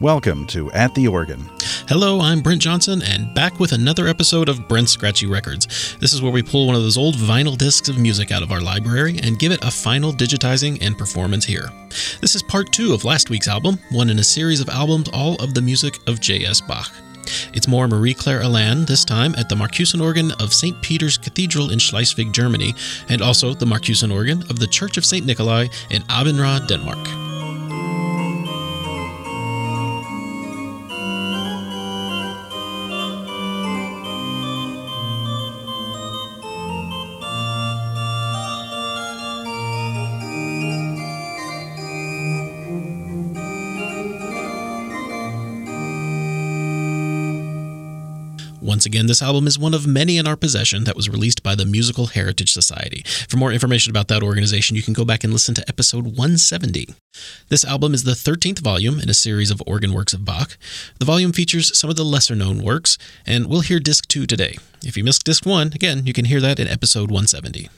Welcome to At the Organ. Hello, I'm Brent Johnson, and back with another episode of Brent's Scratchy Records. This is where we pull one of those old vinyl discs of music out of our library and give it a final digitizing and performance here. This is part two of last week's album, one in a series of albums, all of the music of J.S. Bach. It's more Marie Claire Alain, this time at the Marcussen organ of St. Peter's Cathedral in Schleswig, Germany, and also the Marcussen organ of the Church of St. Nikolai in Aabenraa, Denmark. Again, this album is one of many in our possession that was released by the Musical Heritage Society. For more information about that organization, you can go back and listen to episode 170. This album is the 13th volume in a series of organ works of Bach. The volume features some of the lesser known works, and we'll hear disc 2 today. If you missed disc 1, again, you can hear that in episode 170.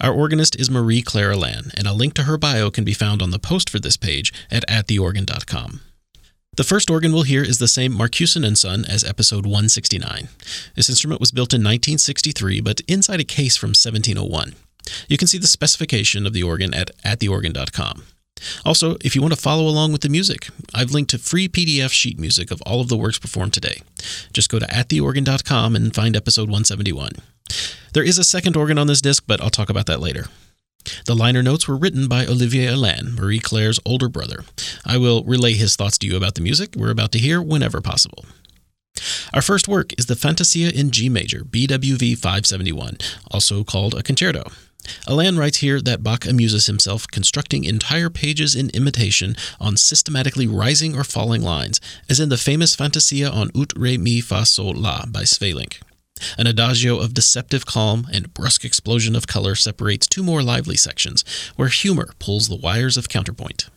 Our organist is Marie Claire Alain, and a link to her bio can be found on the post for this page at attheorgan.com. The first organ we'll hear is the same Marcussen and Son as episode 169. This instrument was built in 1963, but inside a case from 1701. You can see the specification of the organ at attheorgan.com. Also, if you want to follow along with the music, I've linked to free PDF sheet music of all of the works performed today. Just go to attheorgan.com and find episode 171. There is a second organ on this disc, but I'll talk about that later. The liner notes were written by Olivier Alain, Marie Claire's older brother. I will relay his thoughts to you about the music we're about to hear whenever possible. Our first work is the Fantasia in G major, BWV 571, also called a concerto. Alain writes here that Bach amuses himself constructing entire pages in imitation on systematically rising or falling lines, as in the famous Fantasia on Ut, Re, Mi, Fa, Sol, La by Sweelinck. An adagio of deceptive calm and brusque explosion of color separates two more lively sections, where humor pulls the wires of counterpoint.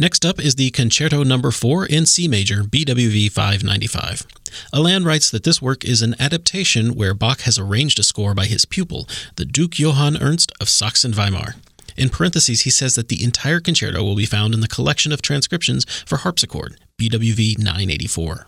Next up is the Concerto Number 4 in C major, BWV 595. Alain writes that this work is an adaptation where Bach has arranged a score by his pupil, the Duke Johann Ernst of Sachsen Weimar. In parentheses, he says that the entire concerto will be found in the collection of transcriptions for harpsichord, BWV 984.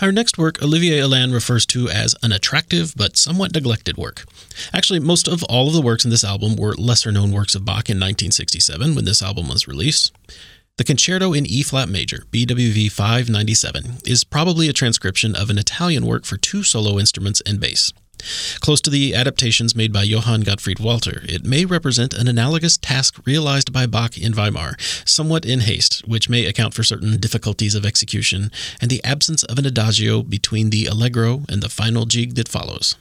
Our next work, Olivier Alain refers to as an attractive but somewhat neglected work. Actually, most of all of the works in this album were lesser known works of Bach in 1967 when this album was released. The Concerto in E flat major, BWV 597, is probably a transcription of an Italian work for two solo instruments and bass. Close to the adaptations made by Johann Gottfried Walther, it may represent an analogous task realized by Bach in Weimar, somewhat in haste, which may account for certain difficulties of execution and the absence of an adagio between the allegro and the final jig that follows.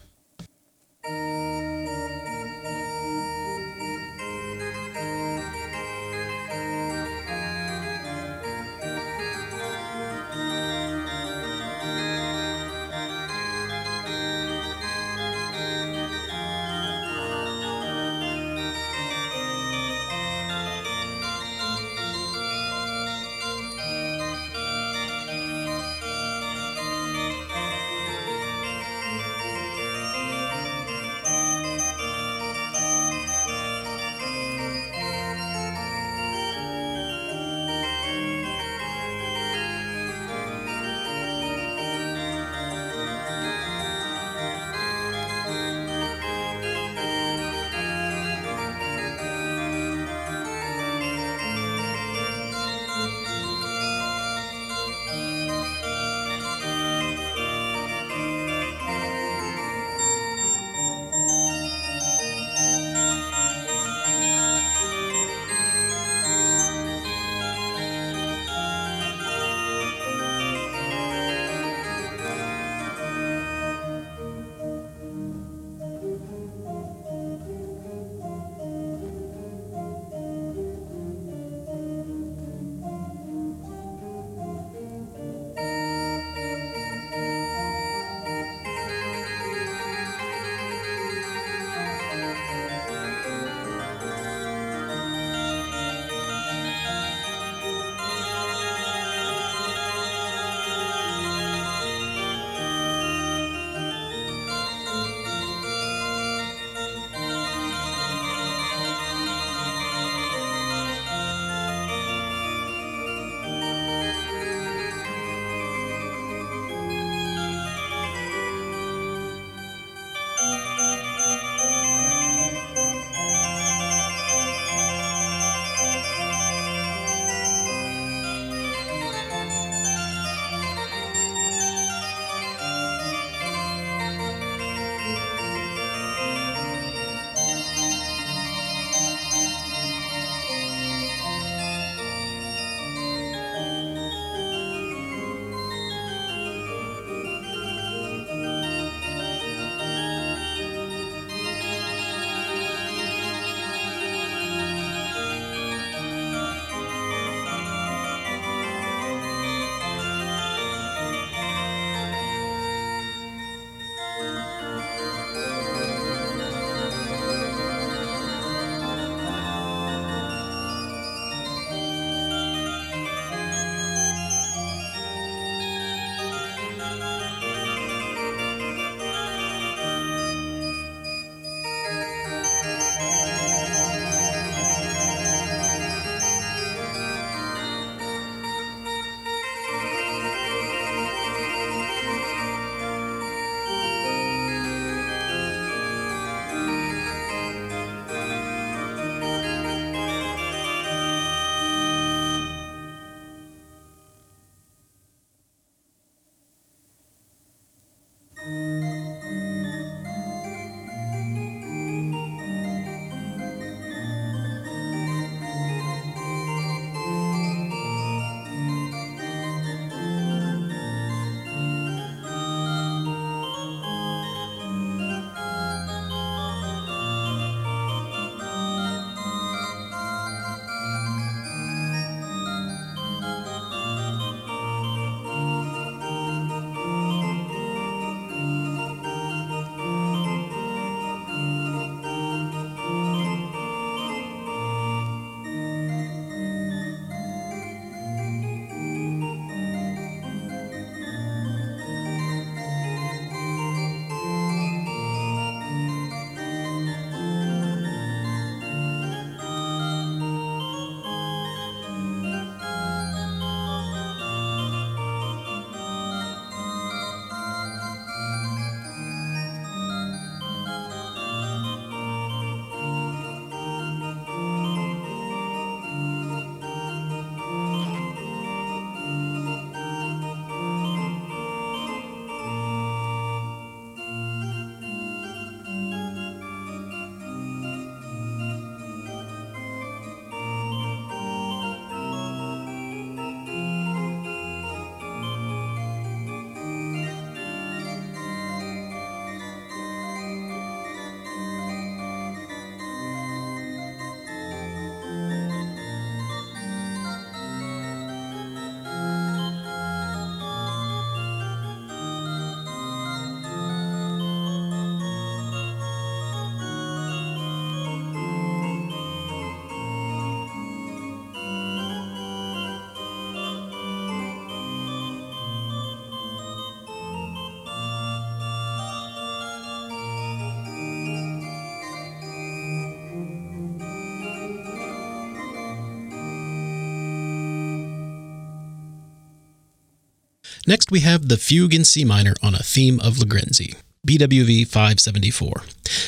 Next, we have the Fugue in C minor on a theme of Legrenzi. BWV 574.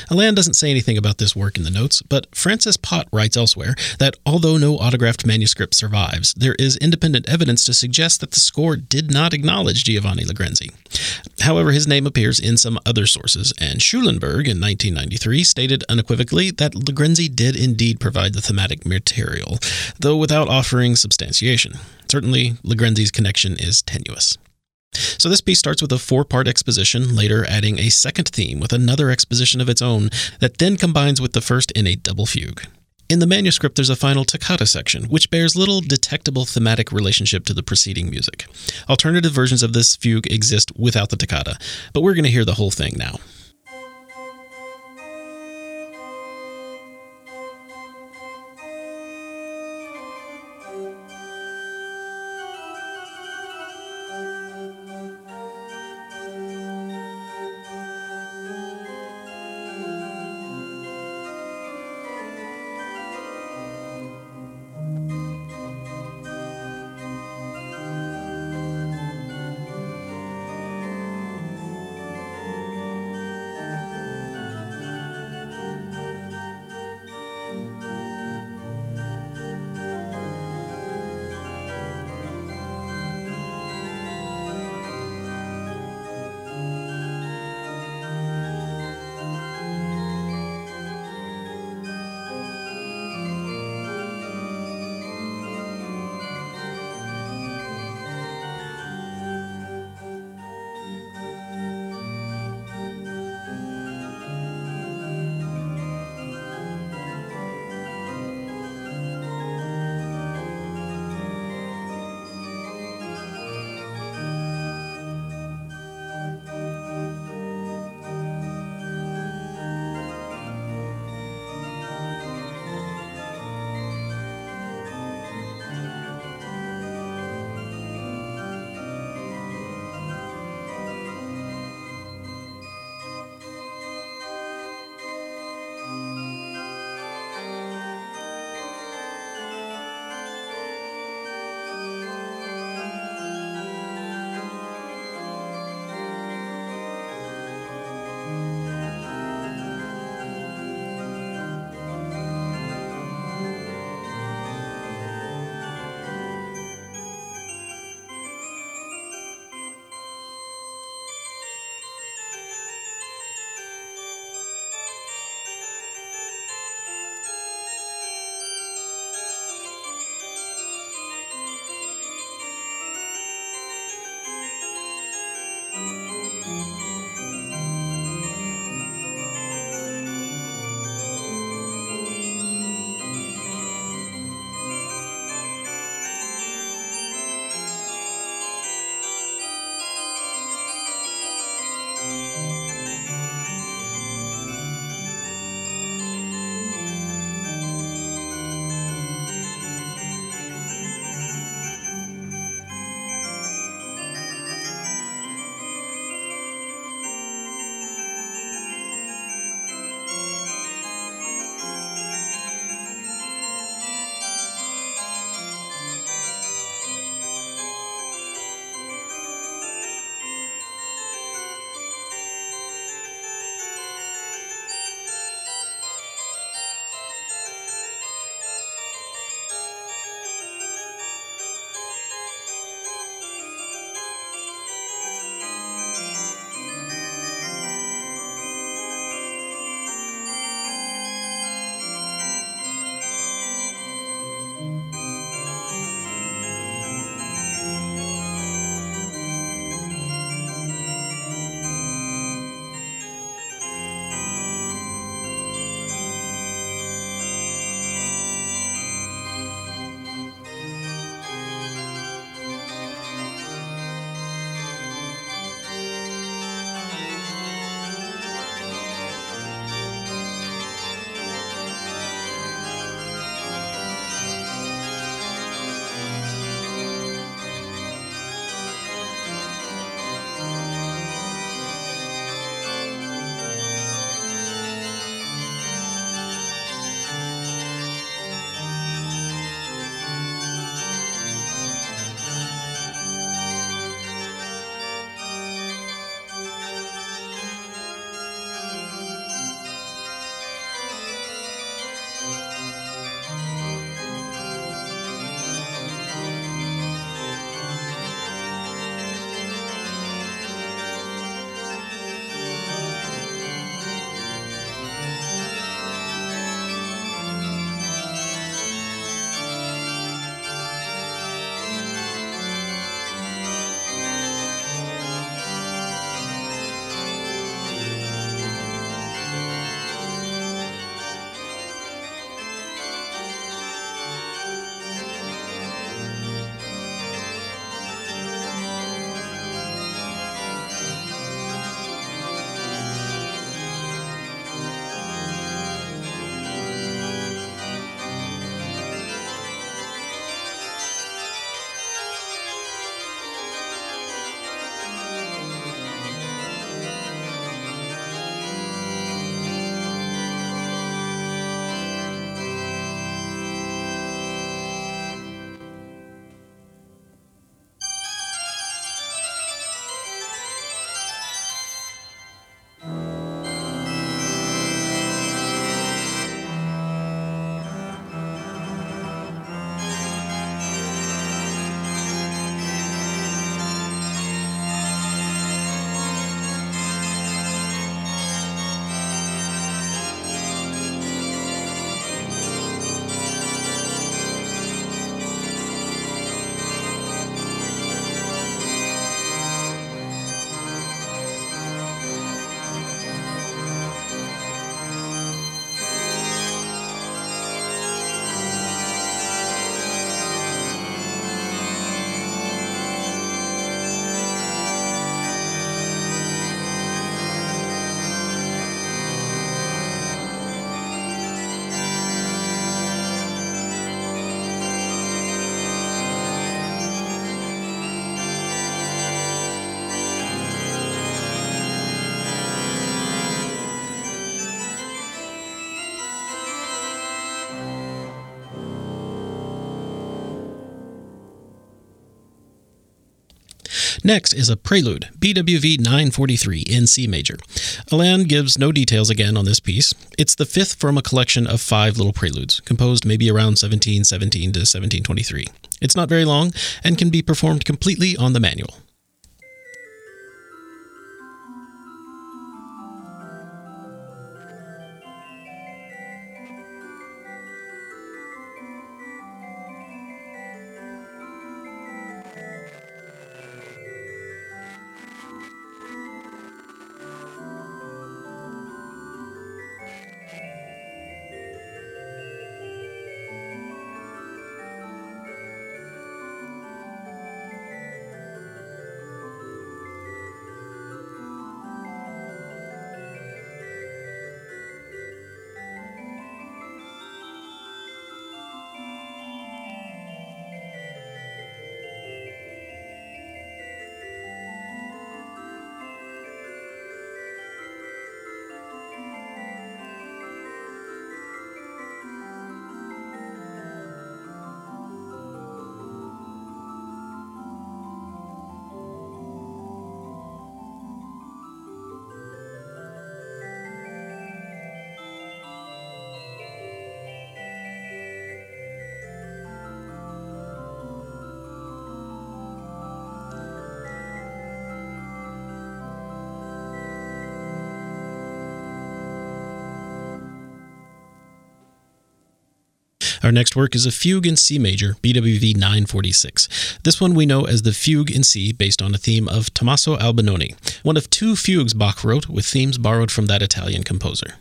Alain doesn't say anything about this work in the notes, but Francis Pott writes elsewhere that although no autographed manuscript survives, there is independent evidence to suggest that the score did not acknowledge Giovanni Legrenzi. However, his name appears in some other sources, and Schulenberg in 1993 stated unequivocally that Legrenzi did indeed provide the thematic material, though without offering substantiation. Certainly, Legrenzi's connection is tenuous. So this piece starts with a four-part exposition, later adding a second theme with another exposition of its own that then combines with the first in a double fugue. In the manuscript, there's a final toccata section, which bears little detectable thematic relationship to the preceding music. Alternative versions of this fugue exist without the toccata, but we're going to hear the whole thing now. Next is a prelude, BWV 943 in C major. Alain gives no details again on this piece. It's the fifth from a collection of five little preludes, composed maybe around 1717 to 1723. It's not very long and can be performed completely on the manual. Our next work is a fugue in C major, BWV 946. This one we know as the Fugue in C, based on a theme of Tommaso Albinoni, one of two fugues Bach wrote with themes borrowed from that Italian composer.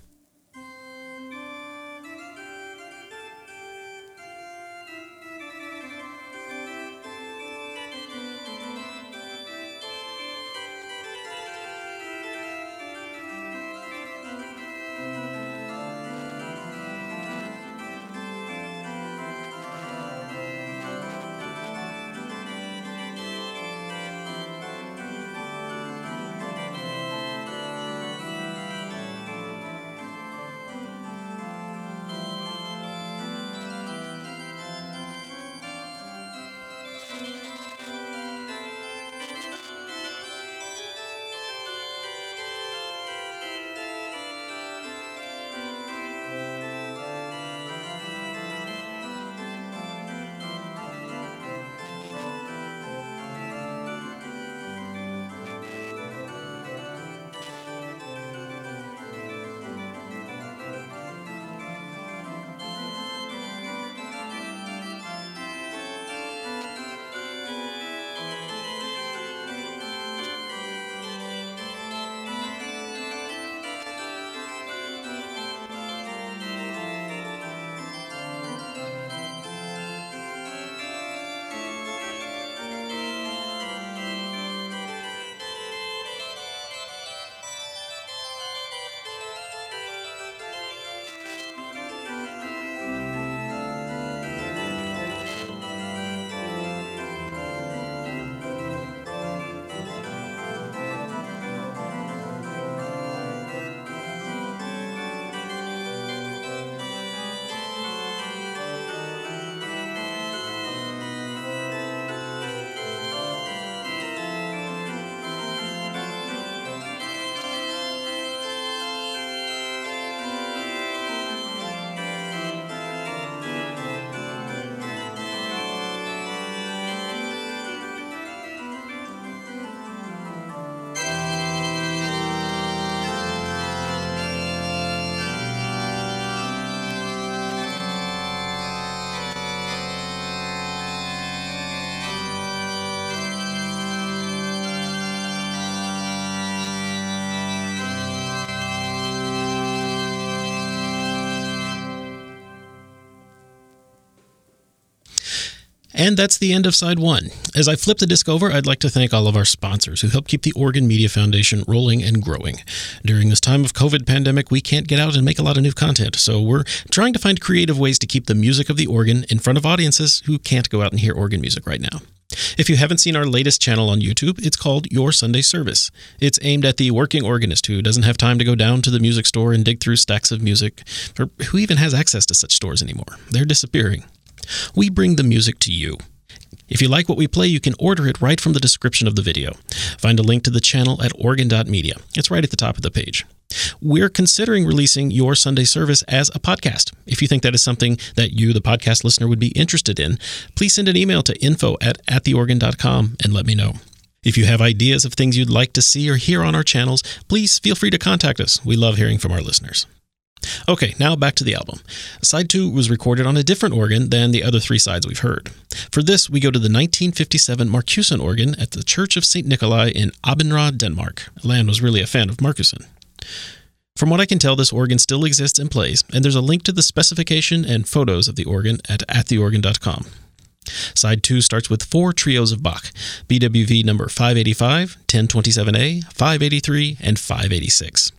And that's the end of side one. As I flip the disc over, I'd like to thank all of our sponsors who help keep the Organ Media Foundation rolling and growing. During this time of COVID pandemic, we can't get out and make a lot of new content, so we're trying to find creative ways to keep the music of the organ in front of audiences who can't go out and hear organ music right now. If you haven't seen our latest channel on YouTube, it's called Your Sunday Service. It's aimed at the working organist who doesn't have time to go down to the music store and dig through stacks of music, or who even has access to such stores anymore. They're disappearing. We bring the music to you. If you like what we play, you can order it right from the description of the video. Find a link to the channel at organ.media. It's right at the top of the page. We're considering releasing your Sunday service as a podcast. If you think that is something that you, the podcast listener, would be interested in, please send an email to info at attheorgan.com and let me know. If you have ideas of things you'd like to see or hear on our channels, please feel free to contact us. We love hearing from our listeners. Okay, now back to the album. Side 2 was recorded on a different organ than the other three sides we've heard. For this, we go to the 1957 Marcussen organ at the Church of St. Nikolai in Aabenraa, Denmark. Alain was really a fan of Marcussen. From what I can tell, this organ still exists and plays, and there's a link to the specification and photos of the organ at attheorgan.com. Side 2 starts with four trios of Bach BWV number 585, 1027A, 583, and 586.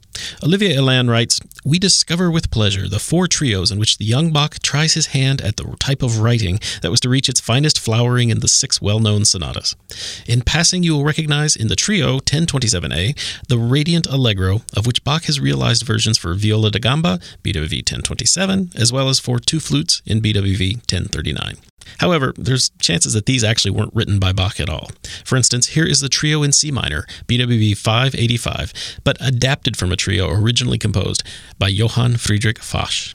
Olivier Alain writes We discover with pleasure the four trios in which the young Bach tries his hand at the type of writing that was to reach its finest flowering in the six well known sonatas. In passing, you will recognize in the trio 1027A the radiant allegro, of which Bach has realized versions for viola da gamba, BWV 1027, as well as for two flutes in BWV 1039. However, there's chances that these actually weren't written by Bach at all. For instance, here is the trio in C minor, BWV 585, but adapted from a trio originally composed by Johann Friedrich Fasch.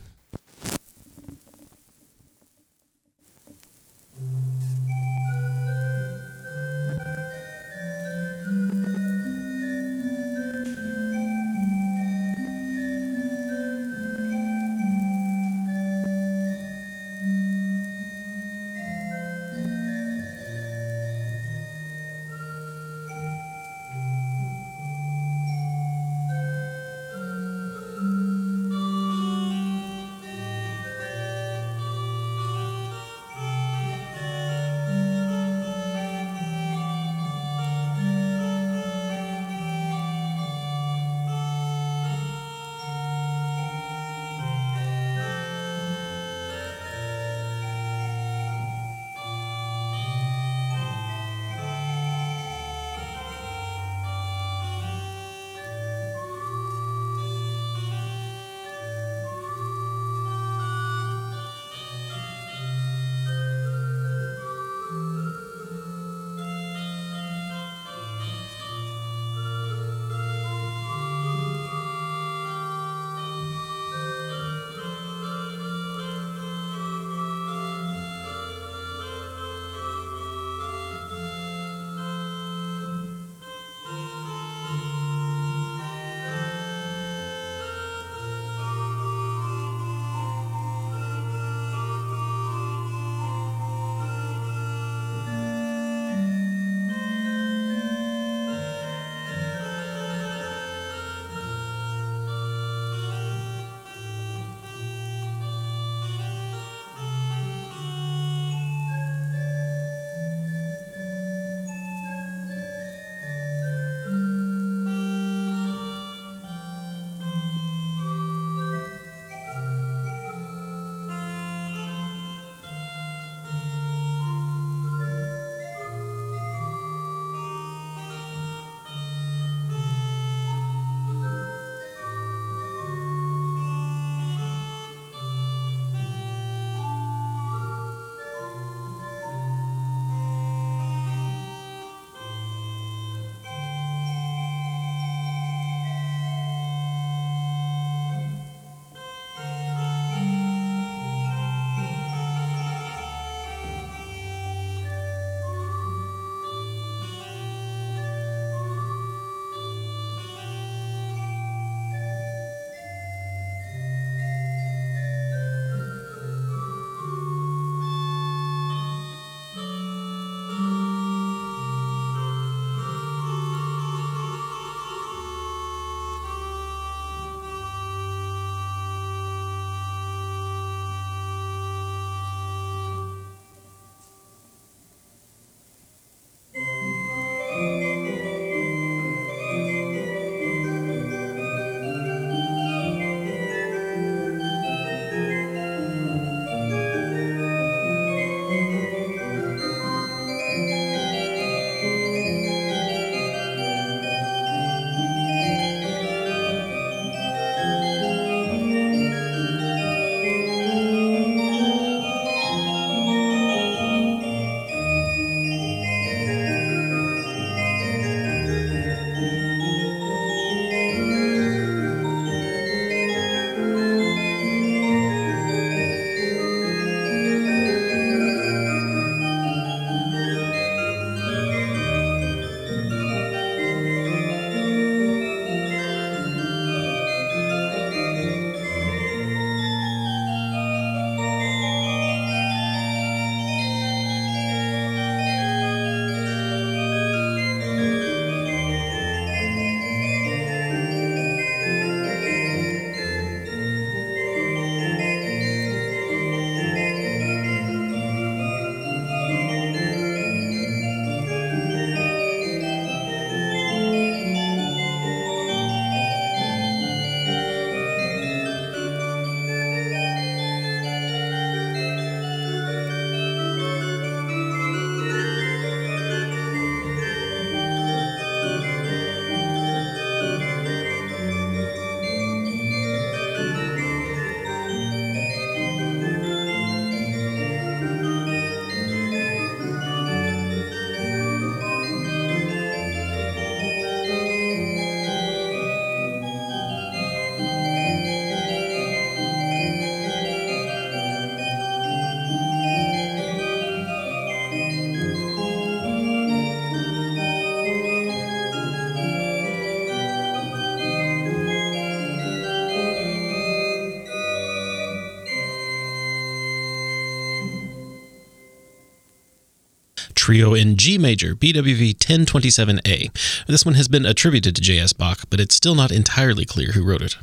Trio in G major, BWV 1027A. This one has been attributed to J.S. Bach, but it's still not entirely clear who wrote it.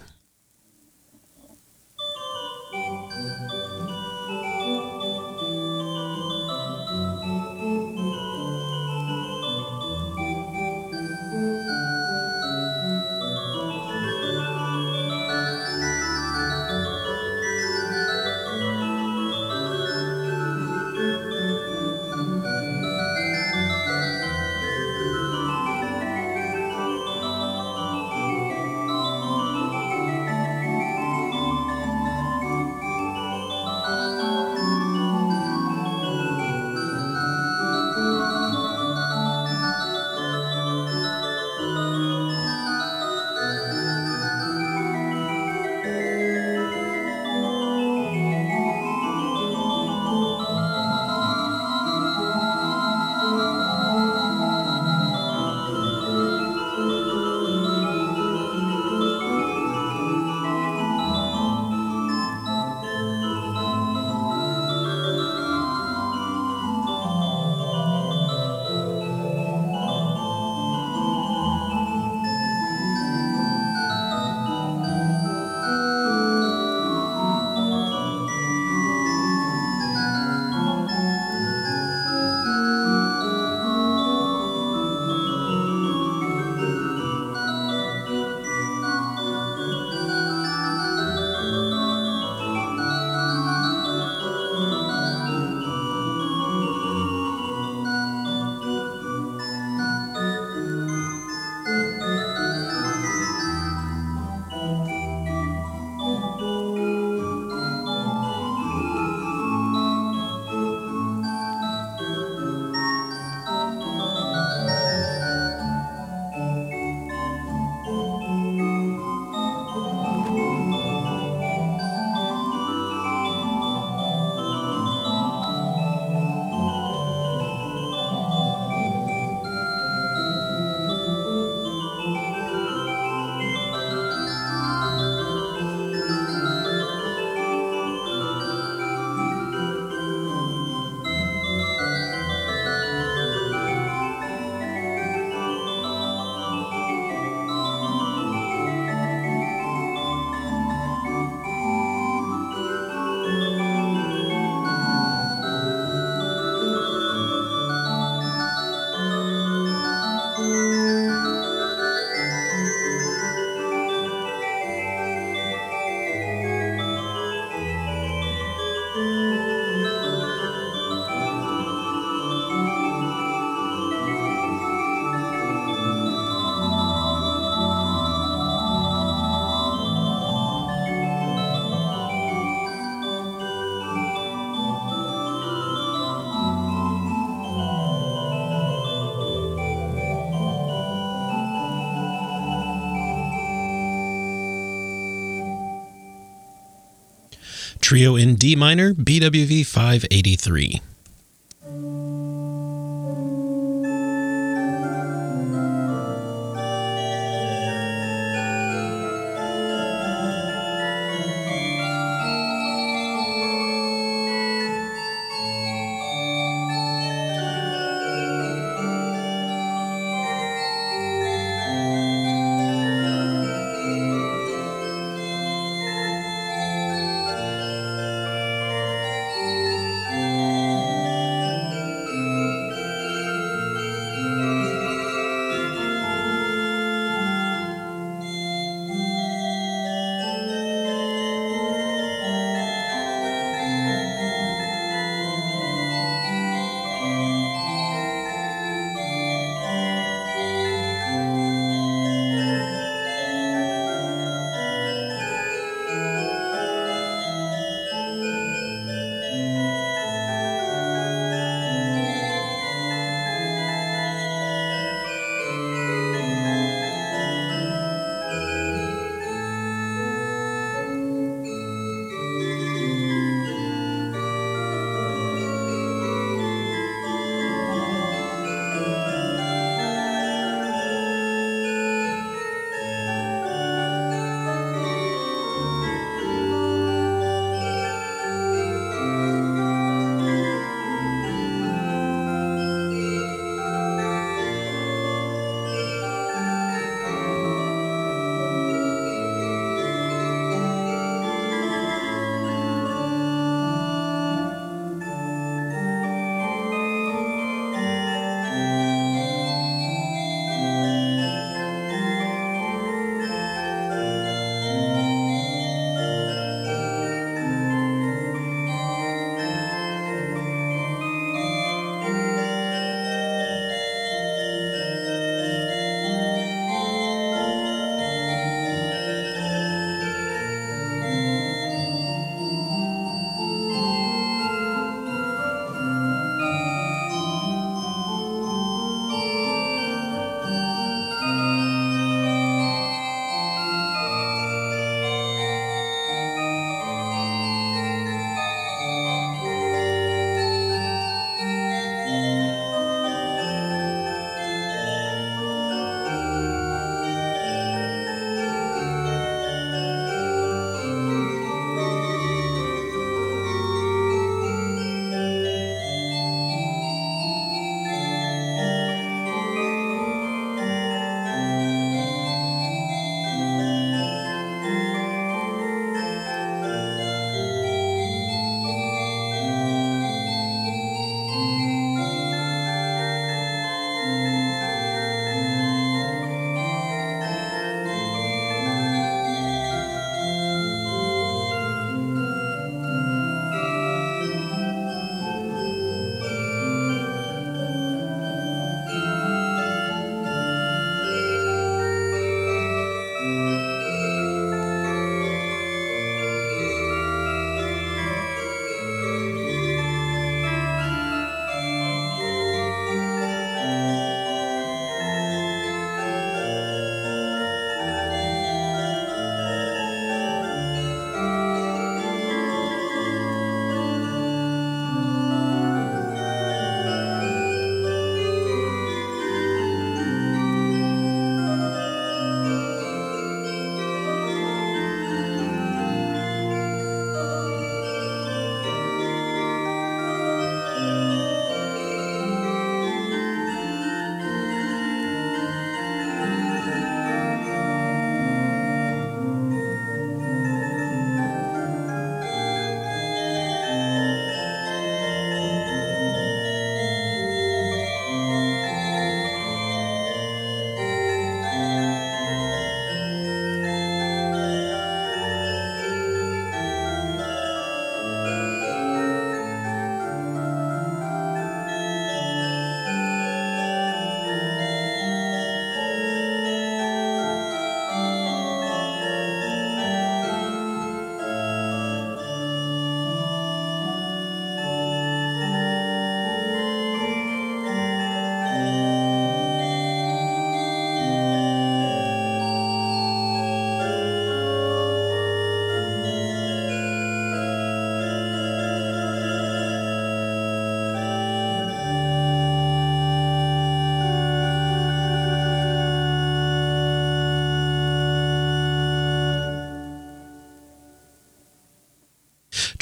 Trio in D minor, BWV 583.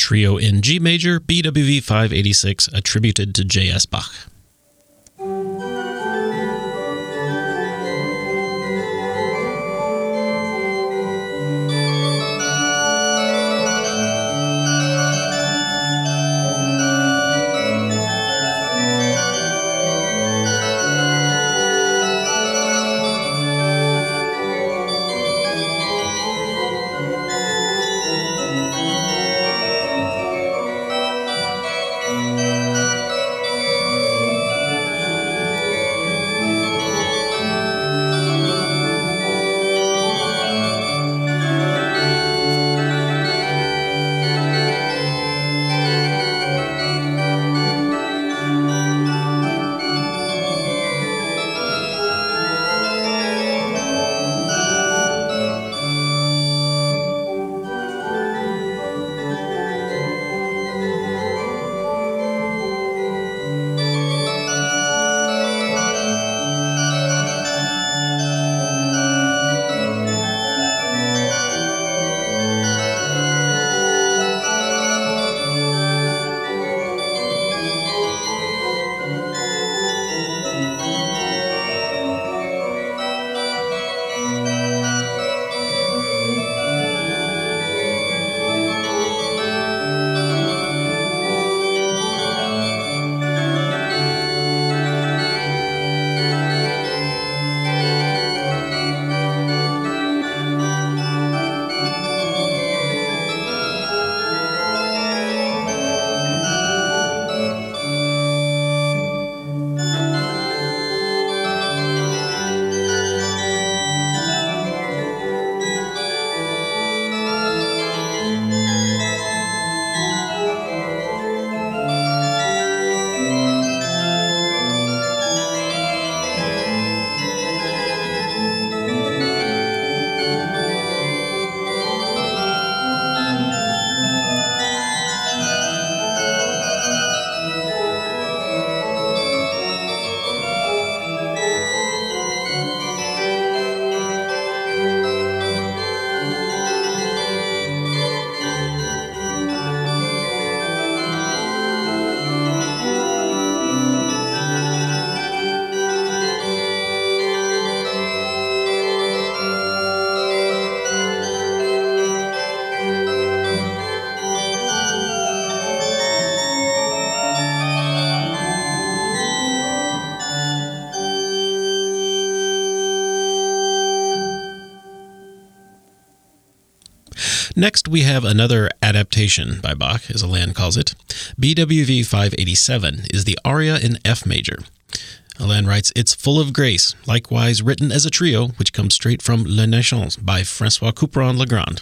Trio in G major, BWV 586, attributed to J.S. Bach. Next, we have another adaptation by Bach, as Alain calls it. BWV 587 is the aria in F major. Alain writes, It's full of grace, likewise written as a trio, which comes straight from Les Nations by Francois Couperin Legrand.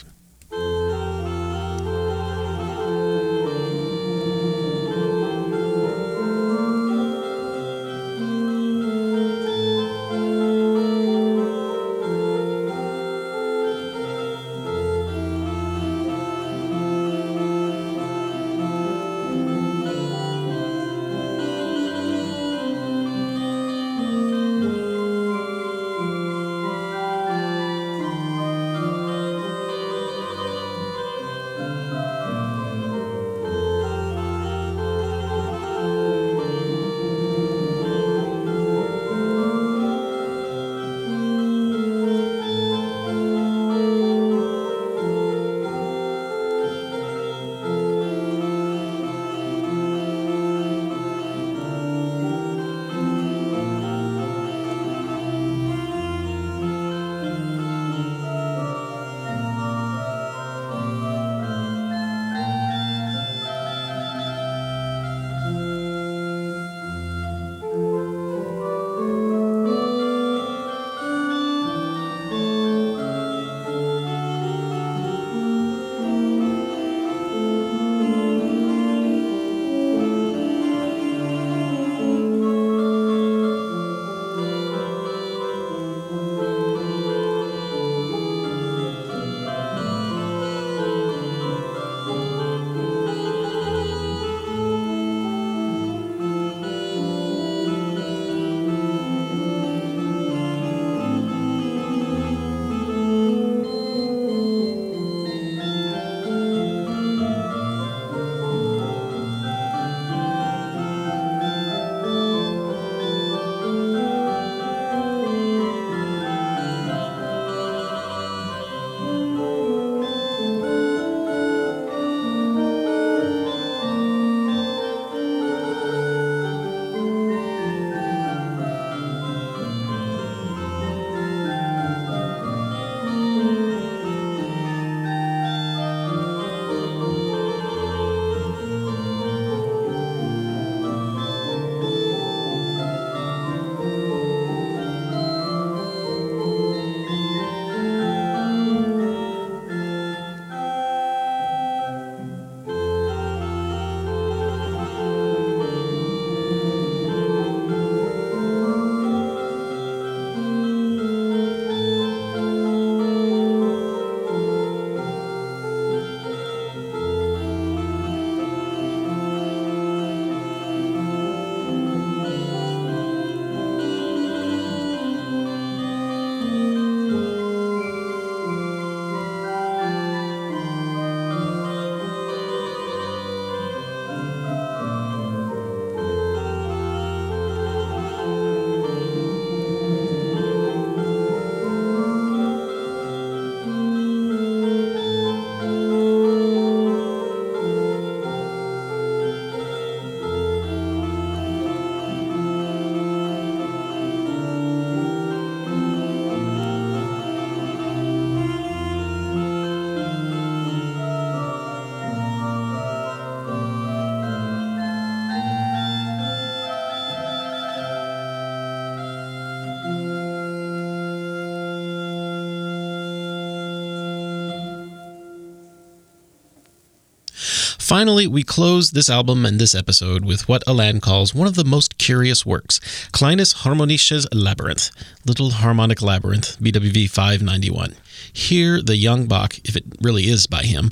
Finally, we close this album and this episode with what Alain calls one of the most curious works Kleines Harmonisches Labyrinth, Little Harmonic Labyrinth, BWV 591. Here, the young Bach, if it really is by him,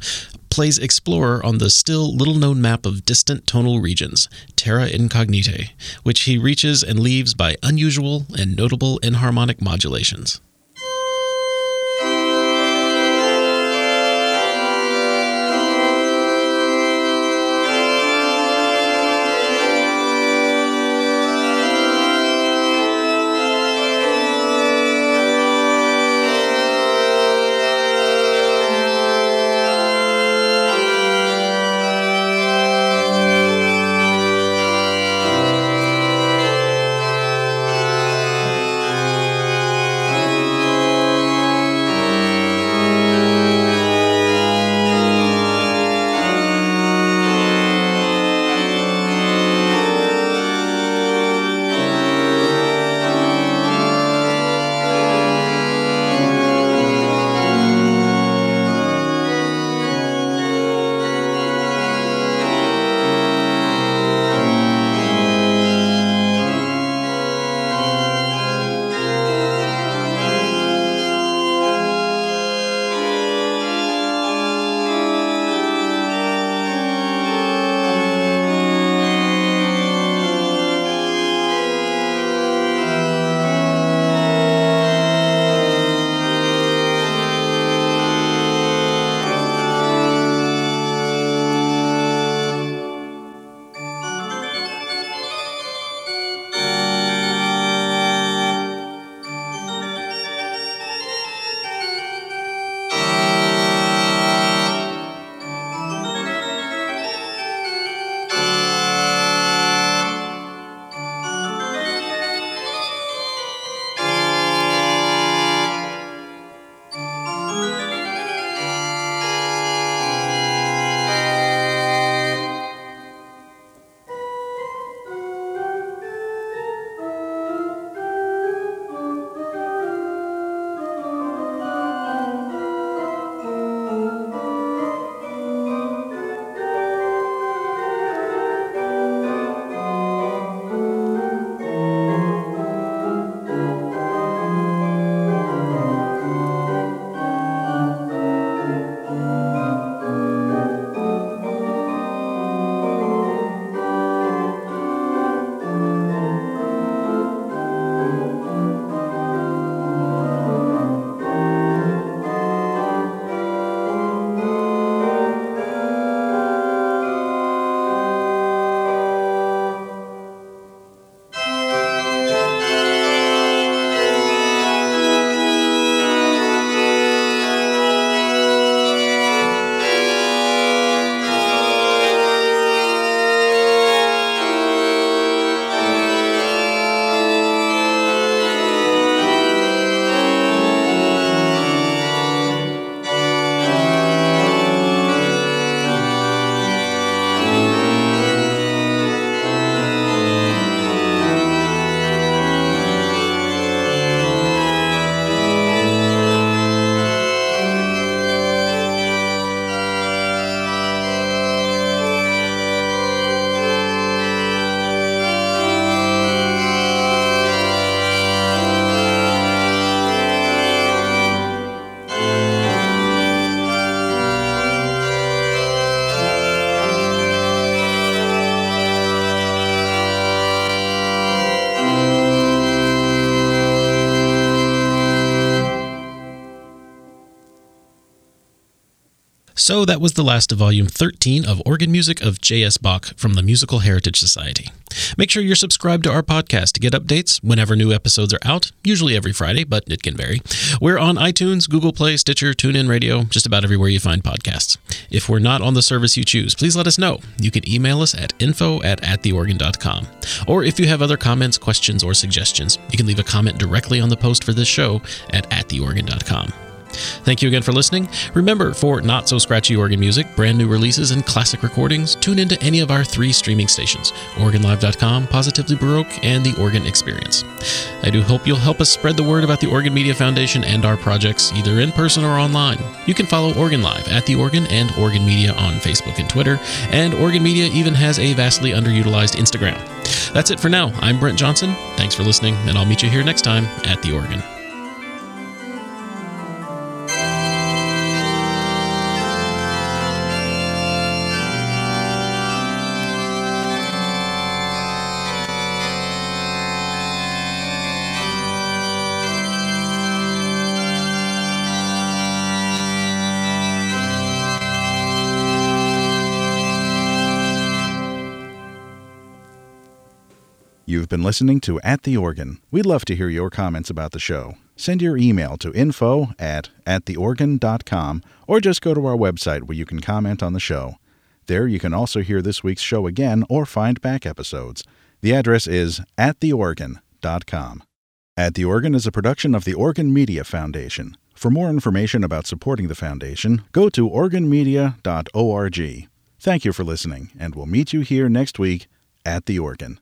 plays explorer on the still little known map of distant tonal regions, Terra Incognitae, which he reaches and leaves by unusual and notable enharmonic modulations. So that was the last of volume 13 of Organ Music of J.S. Bach from the Musical Heritage Society. Make sure you're subscribed to our podcast to get updates whenever new episodes are out, usually every Friday, but it can vary. We're on iTunes, Google Play, Stitcher, TuneIn Radio, just about everywhere you find podcasts. If we're not on the service you choose, please let us know. You can email us at info at attheorgan.com. Or if you have other comments, questions, or suggestions, you can leave a comment directly on the post for this show at attheorgan.com. Thank you again for listening. Remember, for not so scratchy organ music, brand new releases, and classic recordings, tune into any of our three streaming stations OrganLive.com, Positively Baroque, and The Organ Experience. I do hope you'll help us spread the word about the Organ Media Foundation and our projects, either in person or online. You can follow Organ Live at The Organ and Organ Media on Facebook and Twitter, and Organ Media even has a vastly underutilized Instagram. That's it for now. I'm Brent Johnson. Thanks for listening, and I'll meet you here next time at The Organ. You've been listening to At the Organ. We'd love to hear your comments about the show. Send your email to info at attheorgan.com or just go to our website where you can comment on the show. There you can also hear this week's show again or find back episodes. The address is attheorgan.com. At the Organ is a production of the Organ Media Foundation. For more information about supporting the foundation, go to organmedia.org. Thank you for listening, and we'll meet you here next week at the Organ.